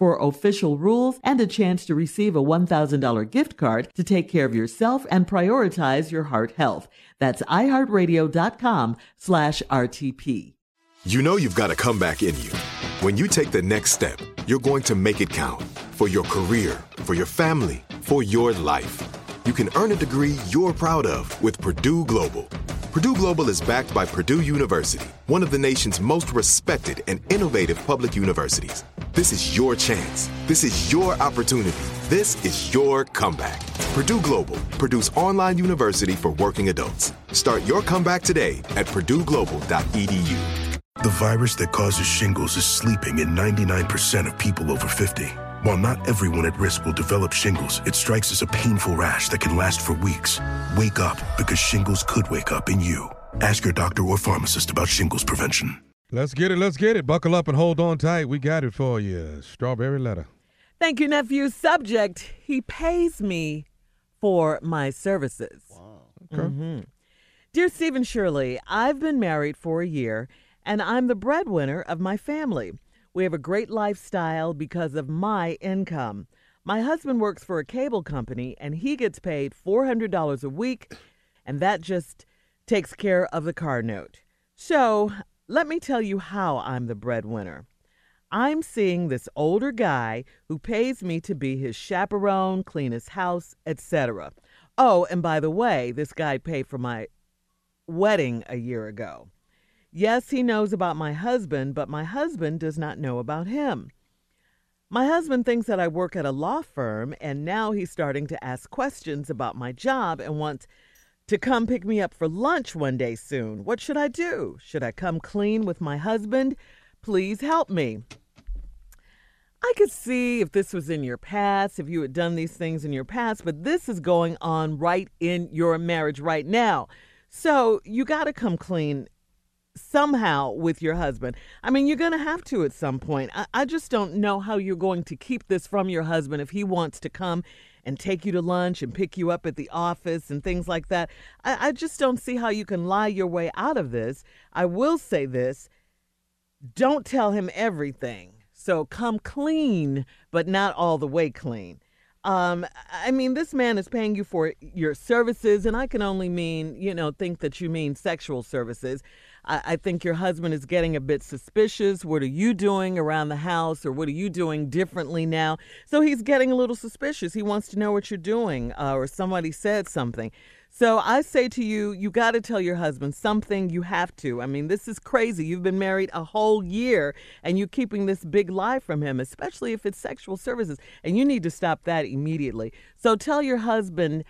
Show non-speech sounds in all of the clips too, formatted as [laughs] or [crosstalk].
for official rules and a chance to receive a $1,000 gift card to take care of yourself and prioritize your heart health. That's iHeartRadio.com slash RTP. You know you've got a comeback in you. When you take the next step, you're going to make it count for your career, for your family, for your life. You can earn a degree you're proud of with Purdue Global. Purdue Global is backed by Purdue University, one of the nation's most respected and innovative public universities. This is your chance. This is your opportunity. This is your comeback. Purdue Global, Purdue's online university for working adults. Start your comeback today at purdueglobal.edu. The virus that causes shingles is sleeping in 99% of people over 50. While not everyone at risk will develop shingles, it strikes as a painful rash that can last for weeks. Wake up because shingles could wake up in you. Ask your doctor or pharmacist about shingles prevention. Let's get it, let's get it. Buckle up and hold on tight. We got it for you. Strawberry letter. Thank you, nephew. Subject, he pays me for my services. Wow. Okay. Mhm. Dear Stephen Shirley, I've been married for a year and I'm the breadwinner of my family. We have a great lifestyle because of my income. My husband works for a cable company and he gets paid $400 a week, and that just takes care of the car note. So, let me tell you how I'm the breadwinner. I'm seeing this older guy who pays me to be his chaperone, clean his house, etc. Oh, and by the way, this guy paid for my wedding a year ago. Yes, he knows about my husband, but my husband does not know about him. My husband thinks that I work at a law firm, and now he's starting to ask questions about my job and wants to come pick me up for lunch one day soon. What should I do? Should I come clean with my husband? Please help me. I could see if this was in your past, if you had done these things in your past, but this is going on right in your marriage right now. So you got to come clean somehow with your husband. I mean, you're going to have to at some point. I, I just don't know how you're going to keep this from your husband if he wants to come and take you to lunch and pick you up at the office and things like that. I, I just don't see how you can lie your way out of this. I will say this don't tell him everything. So come clean, but not all the way clean. Um, I mean, this man is paying you for your services, and I can only mean, you know, think that you mean sexual services. I, I think your husband is getting a bit suspicious. What are you doing around the house, or what are you doing differently now? So he's getting a little suspicious. He wants to know what you're doing, uh, or somebody said something. So I say to you, you got to tell your husband something. You have to. I mean, this is crazy. You've been married a whole year and you're keeping this big lie from him, especially if it's sexual services. And you need to stop that immediately. So tell your husband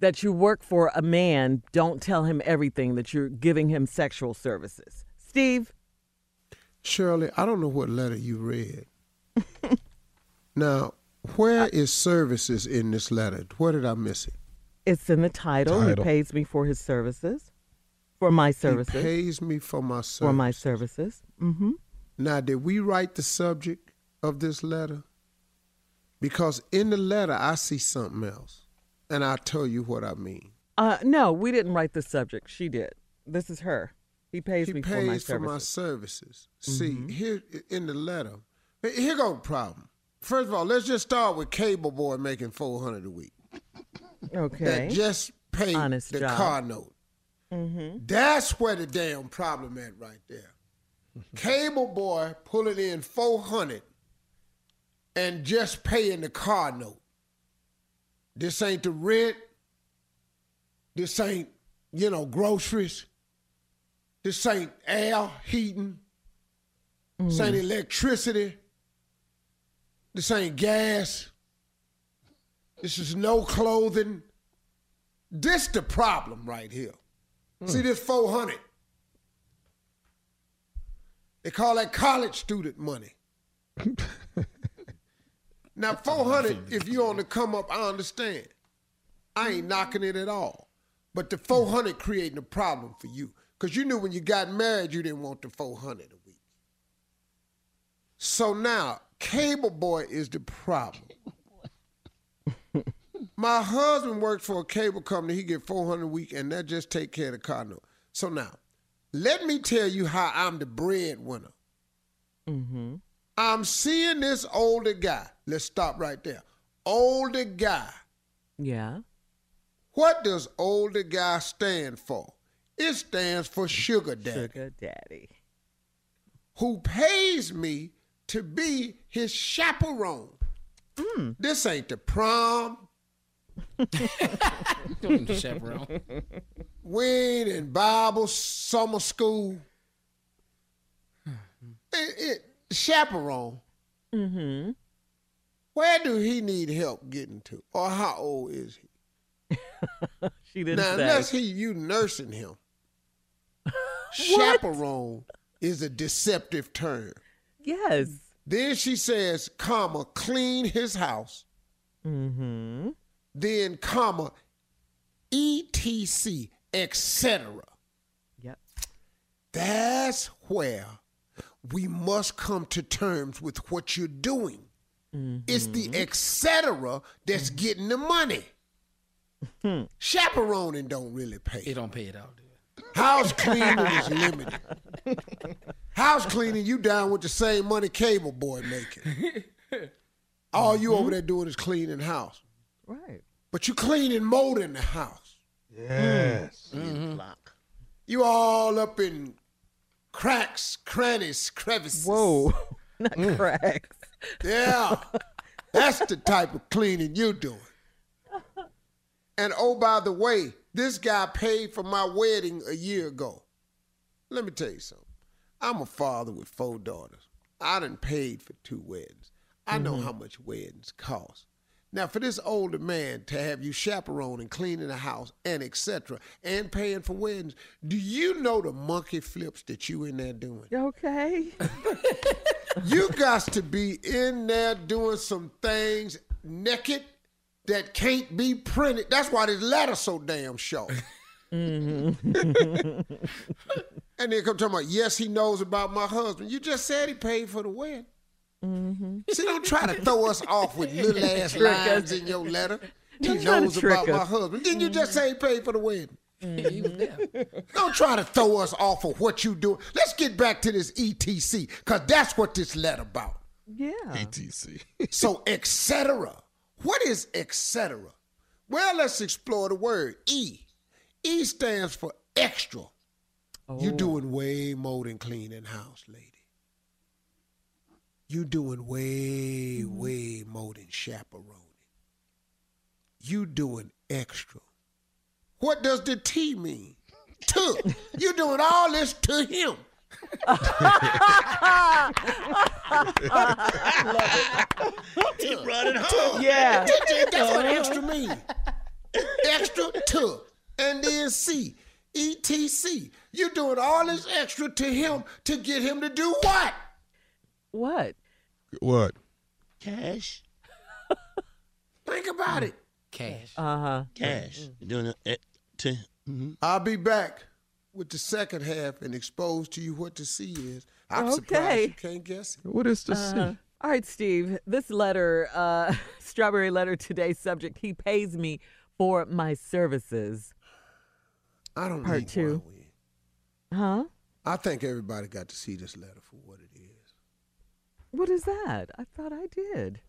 that you work for a man. Don't tell him everything that you're giving him sexual services. Steve? Shirley, I don't know what letter you read. [laughs] now, where is services in this letter? Where did I miss it? It's in the title. He pays me for his services, for my services. He pays me for my service. For my services. Mm-hmm. Now, did we write the subject of this letter? Because in the letter, I see something else. And I'll tell you what I mean. Uh, no, we didn't write the subject. She did. This is her. He pays he me pays for my services. services. See, here in the letter, here go the problem. First of all, let's just start with Cable Boy making 400 a week. Okay. That just paid Honest the job. car note. Mm-hmm. That's where the damn problem at right there. [laughs] Cable boy pulling in four hundred and just paying the car note. This ain't the rent. This ain't, you know, groceries. This ain't air, heating. This ain't mm. electricity. This ain't gas. This is no clothing. This the problem right here. Mm. See this 400. They call that college student money. [laughs] now 400 if you on the come up I understand. I ain't knocking it at all. But the 400 creating a problem for you cuz you knew when you got married you didn't want the 400 a week. So now cable boy is the problem. [laughs] My husband works for a cable company. He get 400 a week, and that just take care of the car note. So now, let me tell you how I'm the breadwinner. Mm-hmm. I'm seeing this older guy. Let's stop right there. Older guy. Yeah. What does older guy stand for? It stands for sugar daddy, Sugar daddy. who pays me to be his chaperone. This ain't the prom. [laughs] Doing the chaperone. Wayne and Bible summer school. [sighs] It, it, chaperone. Mm-hmm. Where do he need help getting to, or how old is he? [laughs] She didn't now, say. unless he you nursing him, [laughs] chaperone is a deceptive term. yes. Then she says, comma, clean his house. Mm-hmm. Then, comma, etc. etc. Yep. That's where we must come to terms with what you're doing. It's the mm-hmm. etc. that's mm-hmm. getting the money. Hmm. Chaperoning don't really pay. It don't pay it out. dude. House [laughs] cleaning is limited. House cleaning, you down with the same money cable boy making. [laughs] All you mm-hmm. over there doing is cleaning house. Right. But you cleaning more than the house. Yes. You all up in cracks, crannies, crevices. Whoa. [laughs] Not mm. cracks. Yeah. That's the type of cleaning you doing. And oh, by the way, this guy paid for my wedding a year ago. Let me tell you something. I'm a father with four daughters. I done paid for two weddings. I know mm-hmm. how much weddings cost. Now, for this older man to have you chaperoning, cleaning the house, and etc., and paying for weddings, do you know the monkey flips that you in there doing? Okay. [laughs] You got to be in there doing some things naked that can't be printed. That's why this letter's so damn short. and then come talking about, yes, he knows about my husband. You just said he paid for the wedding. See, don't try to throw us off with [laughs] little ass lines in your letter. He Don't try to knows about my husband. Didn't you just say he paid for the wedding? Mm-hmm. He was there. [laughs] Don't try to throw us off of what you do. Let's get back to this ETC, because that's what this letter about. Yeah. ETC. [laughs] So, etc. What is etc.? Well, let's explore the word E. E stands for extra. You're oh. doing way more than cleaning house, lady. You're doing way, mm-hmm. way more than chaperoning. You're doing extra. What does the T mean? To. You're doing all this to him. Keep running home. Yeah. That's what uh-huh. extra mean. Extra to. And then C. ETC. You're doing all this extra to him to get him to do what? What? What? Cash. Think about it. Cash. Uh huh. Cash. You're doing it eh, to. mhm. I'll be back with the second half and expose to you what the C is. I'm surprised Okay. you can't guess it. What is the C? Uh, All right, Steve. This letter, uh, [laughs] strawberry letter today, subject: He pays me for my services. I don't Part need two. one. Huh? I think everybody got to see this letter for what it is. What is that? I thought I did.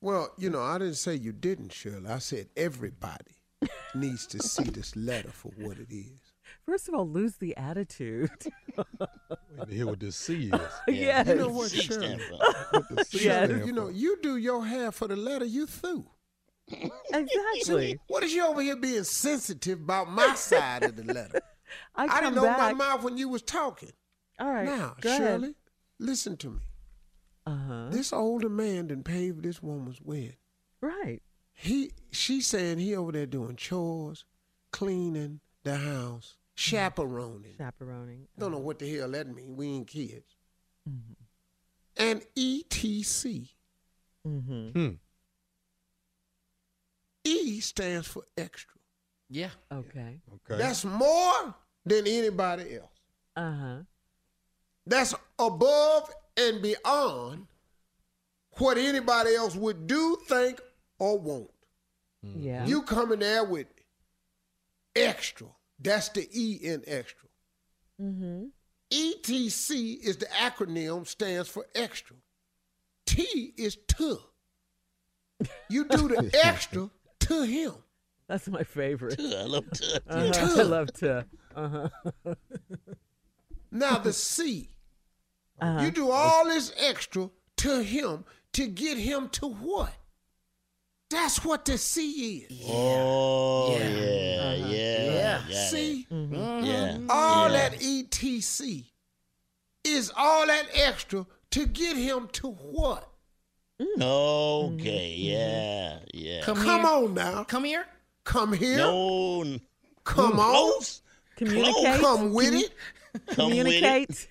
Well, you know, I didn't say you didn't, Shirley. I said everybody [laughs] needs to see this letter for what it is. First of all, lose the attitude. [laughs] Wait to hear what this C is. [laughs] yes. You know what, C Shirley? stand. What the C Yes. You know, you do your hair for the letter, you through. Exactly. What is you over here being sensitive about my side of the letter? I, I, didn't know back. my mouth when you was talking. All right. now, go Shirley, listen to me. Uh huh. This older man done paved this woman's way. Right. He, she's saying he over there doing chores, cleaning the house, chaperoning. Chaperoning. Don't know what the hell that means. We ain't kids. Mm-hmm. And ETC. Mm-hmm. Hmm. E stands for extra. Yeah. Okay. Okay. That's more than anybody else. Uh huh. That's above and beyond what anybody else would do, think, or want. Yeah. You coming there with extra. That's the E in extra. Mm-hmm. ETC is the acronym, stands for extra. T is to. You do the [laughs] extra to him. That's my favorite. I love touch. Uh-huh. [laughs] I love to. Uh huh. Now the C. Uh-huh. You do all this extra to him to get him to what? That's what the C is. Oh, yeah, Yeah. Uh-huh. yeah, Yeah. Got it. See? Yeah. Mm-hmm. Mm-hmm. All yeah. that ETC is all that extra to get him to what? Mm. Okay, mm-hmm. yeah, yeah. Come, Come on now. Come here. Come here. No, n- Come on. close. Communicate. Come with it. Come with it. Communicate.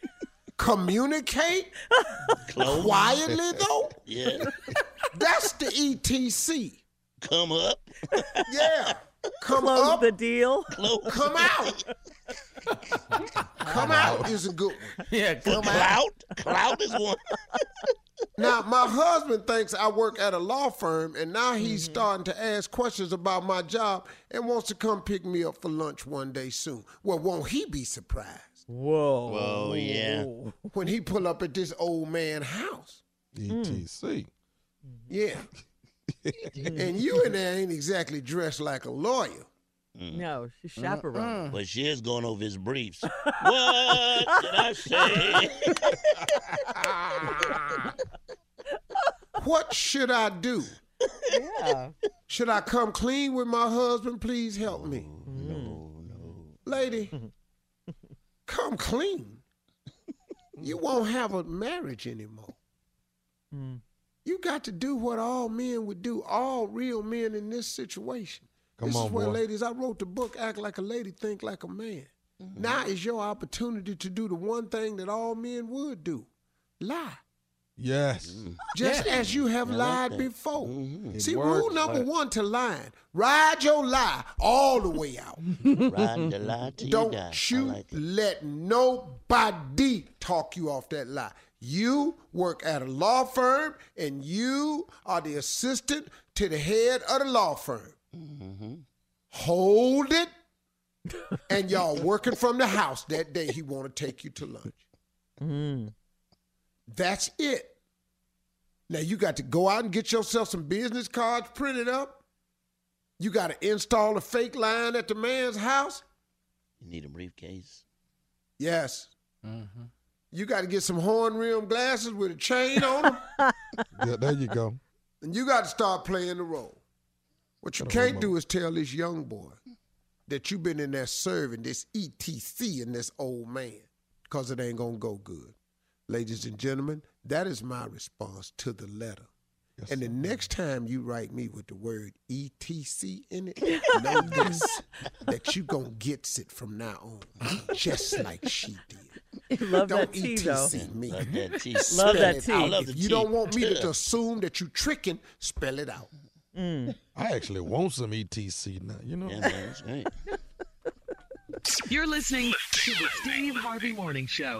Communicate [laughs] Close. quietly though. Yeah. [laughs] That's the ETC. Come up. [laughs] Yeah. Come Close up. the deal. Close. Come out. Come out is a good one. Yeah. For Come out. clout. Clout is one. Now, my husband thinks I work at a law firm, and now he's mm-hmm. starting to ask questions about my job and wants to come pick me up for lunch one day soon. Well, won't he be surprised Whoa. Whoa, yeah. [laughs] when he pull up at this old man house? ETC. Mm-hmm. Yeah. Mm-hmm. and you in there ain't exactly dressed like a lawyer. Mm. No, she's chaperone. But she is going over his briefs. [laughs] what did I say? [laughs] What should I do? Yeah. Should I come clean with my husband? Please help me. no, no. Lady, come clean. [laughs] You won't have a marriage anymore. You got to do what all men would do, all real men in this situation. Come this on, is where, boy. ladies, I wrote the book, Act Like a Lady, Think Like a Man. Mm-hmm. Now is your opportunity to do the one thing that all men would do lie. Yes. Mm-hmm. Just as you have lied that. before. Mm-hmm. It See, works rule number like- one to lying ride your lie all the way out. Riding the lie till Don't die. you like let nobody talk you off that lie. You work at a law firm and you are the assistant to the head of the law firm. Mm-hmm. Hold it. and y'all working from the house that day he want to take you to lunch. Mm. That's it. Now you got to go out and get yourself some business cards printed up. You got to install a fake line at the man's house. You need a briefcase. Yes. Mm-hmm. You got to get some horn rim glasses with a chain on them, [laughs] Yeah, there you go. and you got to start playing the role. What you can't do is tell this young boy that you've been in there serving this ETC and this old man, because it ain't gonna go good. Ladies and gentlemen, that is my response to the letter. Yes, and the sir. next time you write me with the word ETC in it, [laughs] know this that you gonna get it from now on, just like she did. [laughs] Love Don't that tea, though. Me. Love that tea. Love that it tea. love If you tea. don't want me to assume that you tricking, spell it out. Mm. I actually want some ETC now. You know. Yeah, man, that's great. You're listening to the Steve Harvey Morning Show.